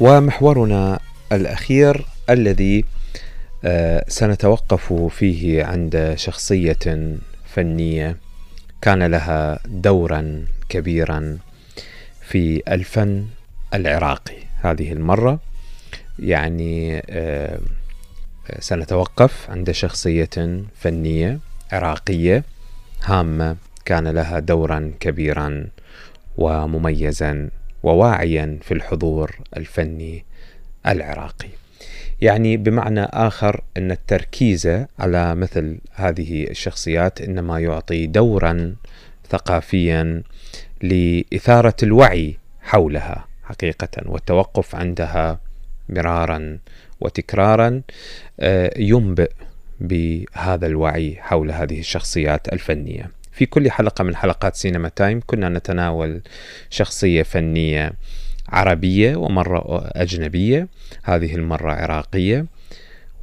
ومحورنا الأخير الذي آه، سنتوقف فيه عند شخصية فنية كان لها دورا كبيرا في الفن العراقي. هذه المرة يعني آه، سنتوقف عند شخصية فنية عراقية هامة كان لها دورا كبيرا ومميزا وواعيا في الحضور الفني العراقي. يعني بمعنى آخر أن التركيز على مثل هذه الشخصيات إنما يعطي دورا ثقافيا لإثارة الوعي حولها حقيقة والتوقف عندها مرارا وتكرارا آه، ينبئ بهذا الوعي حول هذه الشخصيات الفنية. في كل حلقة من حلقات سينما تايم كنا نتناول شخصية فنية عربية ومرة أجنبية، هذه المرة عراقية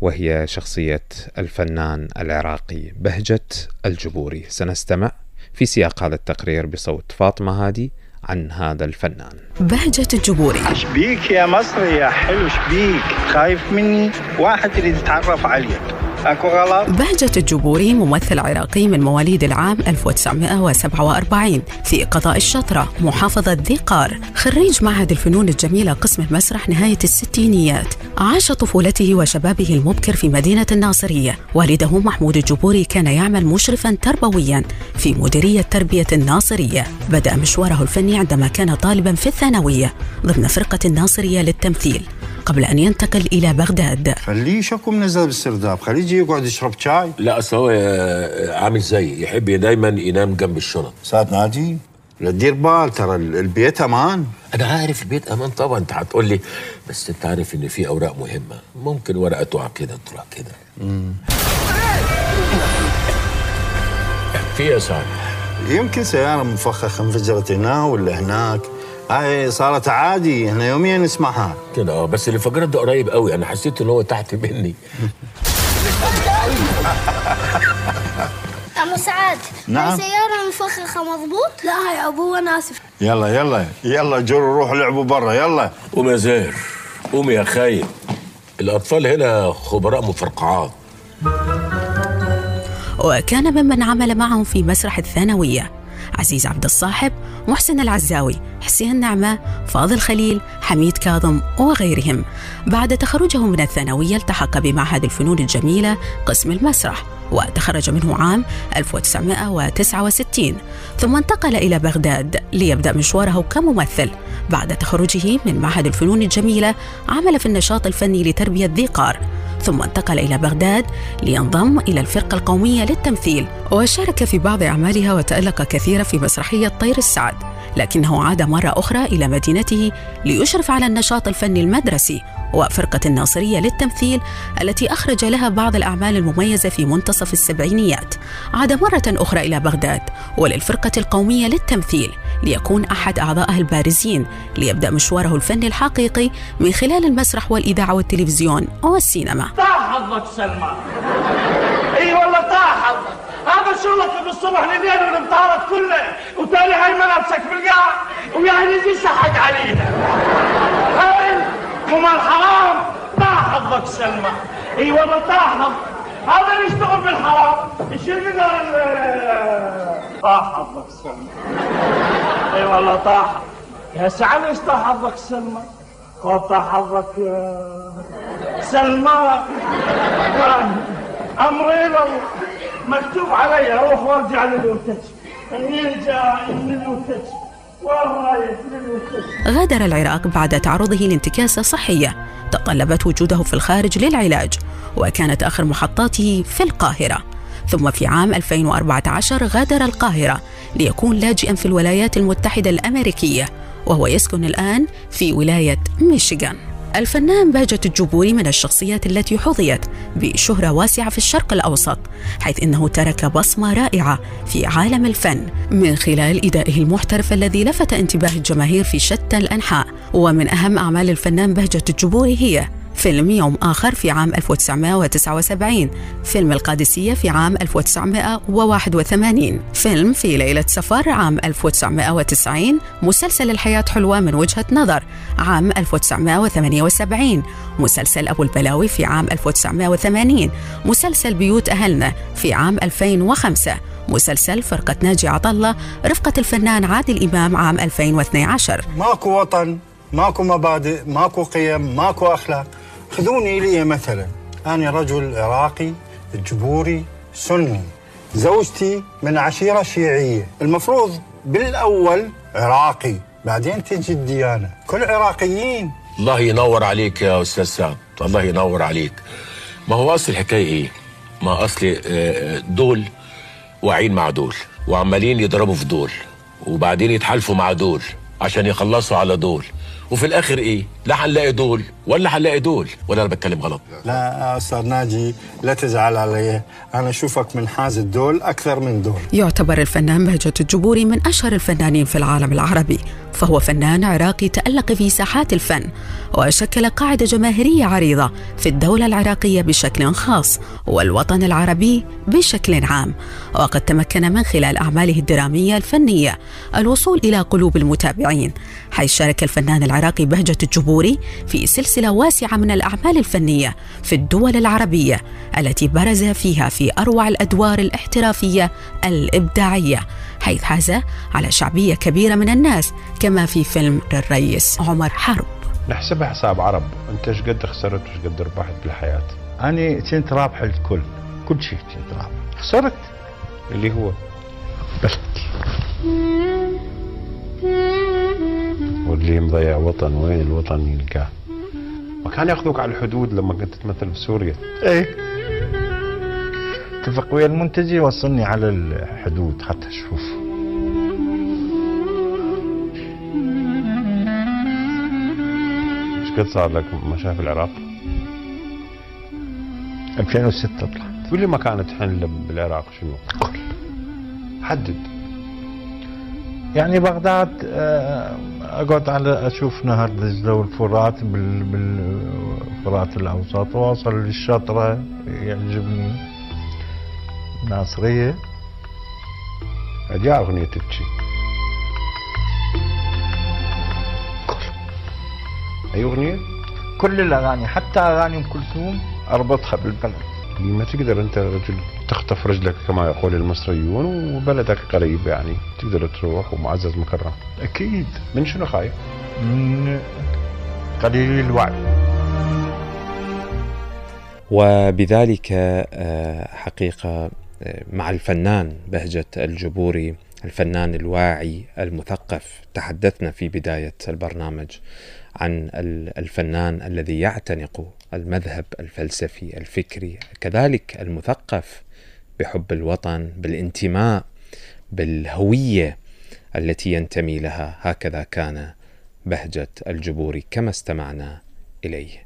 وهي شخصية الفنان العراقي بهجة الجبوري. سنستمع في سياق هذا التقرير بصوت فاطمة هادي عن هذا الفنان. بهجة الجبوري. شبيك يا مصري يا حلو شبيك. خايف مني؟ واحد يريد يتعرف عليك بهجة الجبوري ممثل عراقي من مواليد العام 1947 في قضاء الشطرة محافظة ذي قار خريج معهد الفنون الجميلة قسم المسرح نهاية الستينيات. عاش طفولته وشبابه المبكر في مدينة الناصرية. والده محمود الجبوري كان يعمل مشرفا تربويا في مديرية تربية الناصرية. بدأ مشواره الفني عندما كان طالبا في الثانوية ضمن فرقة الناصرية للتمثيل. قبل أن ينتقل إلى بغداد. خليه شكو منزل بالسرداب خليه يجي يقعد يشرب شاي. لا أصل هو آه، عامل زيي يحب دايما ينام جنب الشنط. أستاذ ناجي لا تدير بال ترى البيت أمان. أنا عارف البيت أمان طبعا. أنت هتقول لي بس أنت عارف ان في أوراق مهمة. ممكن ورقة تقع كده تروح كده. في يا سعد؟ يمكن سيارة مفخخة انفجرت هنا ولا هناك. هاي صارت عادي إحنا يوميا نسمعها. كده آه بس اللي فجرت ده قريب قوي. أنا حسيت إن هو تحت مني. عمو سعاد نعم. سيارة مفخخة مضبوط؟ لا يا أبو أنا آسف. يلا يلا يلا جروا روحوا لعبوا برا يلا. قوم يا زاهر قوم يا خايب الأطفال هنا خبراء مفرقعات. وكان ممن عمل معهم في مسرح الثانوية. عزيز عبد الصاحب محسن العزاوي حسين نعمة فاضل خليل حميد كاظم وغيرهم. بعد تخرجه من الثانوية التحق بمعهد الفنون الجميلة قسم المسرح. وتخرج منه عام 1969 ثم انتقل إلى بغداد ليبدأ مشواره كممثل. بعد تخرجه من معهد الفنون الجميلة عمل في النشاط الفني لتربية ذي قار. ثم انتقل إلى بغداد لينضم إلى الفرقة القومية للتمثيل وشارك في بعض أعمالها وتألق كثيرا في مسرحية طير السعد. لكنه عاد مرة أخرى إلى مدينته ليشرف على النشاط الفني المدرسي وفرقة الناصرية للتمثيل التي أخرج لها بعض الأعمال المميزة في منتصف السبعينيات. عاد مرة أخرى إلى بغداد وللفرقة القومية للتمثيل ليكون أحد أعضائها البارزين ليبدأ مشواره الفني الحقيقي من خلال المسرح والإذاعة والتلفزيون والسينما اي والله طاح حظك هذا شغلك من الصبح لليل والمطارد كله وتالي هاي ملابسك بالقاع ويا هني سحق علينا. هاي ومال حرام طاح حظك سلمى. إي والله طاح هذا اللي يشتغل بالحرام. يشيل طاح حظك سلمى. إي والله طاح يا سعد إيش طاح حظك سلمى؟ قال طاح حظك يا سلمى؟ أمري له مكتوب علي أروح وأرجع للوتج يرجع للوتج والرايح للوتج غادر العراق بعد تعرضه لانتكاسة صحية. تطلبت وجوده في الخارج للعلاج وكانت آخر محطاته في القاهرة. ثم في عام 2014 غادر القاهرة ليكون لاجئا في الولايات المتحدة الأمريكية وهو يسكن الآن في ولاية ميشيغان. الفنان بهجة الجبوري من الشخصيات التي حظيت بشهرة واسعة في الشرق الأوسط حيث إنه ترك بصمة رائعة في عالم الفن من خلال إدائه المحترف الذي لفت انتباه الجماهير في شتى الأنحاء. ومن أهم أعمال الفنان بهجة الجبوري هي فيلم يوم آخر في عام 1979 فيلم القادسية في عام 1981 فيلم في ليلة سفر عام 1990 مسلسل الحياة حلوة من وجهة نظر عام 1978 مسلسل أبو البلاوي في عام 1980 مسلسل بيوت أهلنا في عام 2005 مسلسل فرقة ناجي عطلة رفقة الفنان عادل إمام عام 2012 ماكو وطن ماكو مبادئ ماكو قيم ماكو أخلاق. خذوني لي مثلا. أنا رجل عراقي جبوري سني. زوجتي من عشيرة شيعية. المفروض بالأول عراقي بعدين تجي الديانة. كل عراقيين. الله ينور عليك يا أستاذ سعد. الله ينور عليك. ما هو أصل الحكاية إيه؟ ما أصل آه، دول واعين مع دول وعمالين يضربوا في دول وبعدين يتحالفوا مع دول عشان يخلصوا على دول. وفي الآخر إيه؟ لا هنلاقي دول ولا هنلاقي دول. ولا أنا بتكلم غلط. لا أستاذ ناجي لا تزعل علي. أنا أشوفك من حاز الدول أكثر من دول. يعتبر الفنان بهجة الجبوري من أشهر الفنانين في العالم العربي. فهو فنان عراقي تألق في ساحات الفن وشكل قاعدة جماهيرية عريضة في الدولة العراقية بشكل خاص والوطن العربي بشكل عام. وقد تمكن من خلال أعماله الدرامية الفنية الوصول إلى قلوب المتابعين حيث شارك الفنان العراقي بهجة الجبوري في سلسلة واسعة من الأعمال الفنية في الدول العربية التي برز فيها في أروع الأدوار الاحترافية الإبداعية حيث حاز على شعبية كبيرة من الناس كما في فيلم للرئيس عمر حرب. نحسبها حساب عرب أنت إيش قد خسرت وإيش قد ربحت بالحياة؟ أنا كنت رابح الكل كل شيء كنت رابح خسرت؟ اللي هو بلدي واللي مضيع وطن؟ وين الوطن يلقاه ما كان ياخذوك على الحدود لما كنت تمثل في سوريا. إيه. اتفق ويا المنتج يوصلني على الحدود حتى أشوف. إيش قد صار لك ما شاف العراق 2006 طلعت. قول لي مكان تحن بالعراق شنو؟ كل حدد. يعني بغداد آه، أقعد على أشوف نهر دجلة والفرات بال- بالفرات الأوسط وأوصل للشطره يعجبني. ناصرية. جاء أغنية تبكي. أي أغنية؟ كل الأغاني حتى أغاني أم كلثوم أربطها بالبلد. ما تقدر أنت رجل تخطف رجلك كما يقول المصريون وبلدك قريب يعني تقدر تروح ومعزز مكرم أكيد. من شنو خايف؟ من قليل الوعي. وبذلك آه، حقيقة آه، مع الفنان بهجة الجبوري الفنان الواعي المثقف تحدثنا في بداية البرنامج عن ال- الفنان الذي يعتنق المذهب الفلسفي الفكري كذلك المثقف بحب الوطن بالانتماء بالهوية التي ينتمي لها. هكذا كان بهجة الجبوري كما استمعنا إليه.